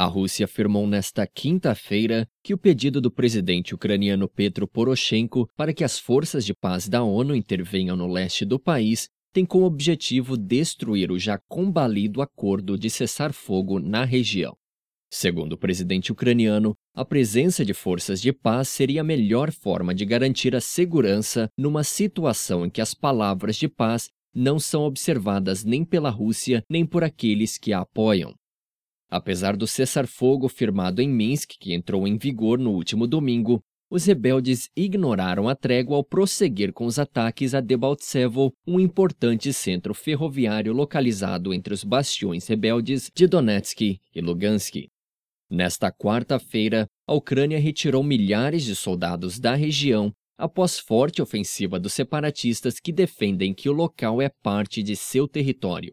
A Rússia afirmou nesta quinta-feira que o pedido do presidente ucraniano Petro Poroshenko para que as forças de paz da ONU intervenham no leste do país tem como objetivo destruir o já combalido acordo de cessar-fogo na região. Segundo o presidente ucraniano, a presença de forças de paz seria a melhor forma de garantir a segurança numa situação em que as palavras de paz não são observadas nem pela Rússia nem por aqueles que a apoiam. Apesar do cessar-fogo firmado em Minsk, que entrou em vigor no último domingo, os rebeldes ignoraram a trégua ao prosseguir com os ataques a Debaltsevo, um importante centro ferroviário localizado entre os bastiões rebeldes de Donetsk e Lugansk. Nesta quarta-feira, a Ucrânia retirou milhares de soldados da região após forte ofensiva dos separatistas que defendem que o local é parte de seu território.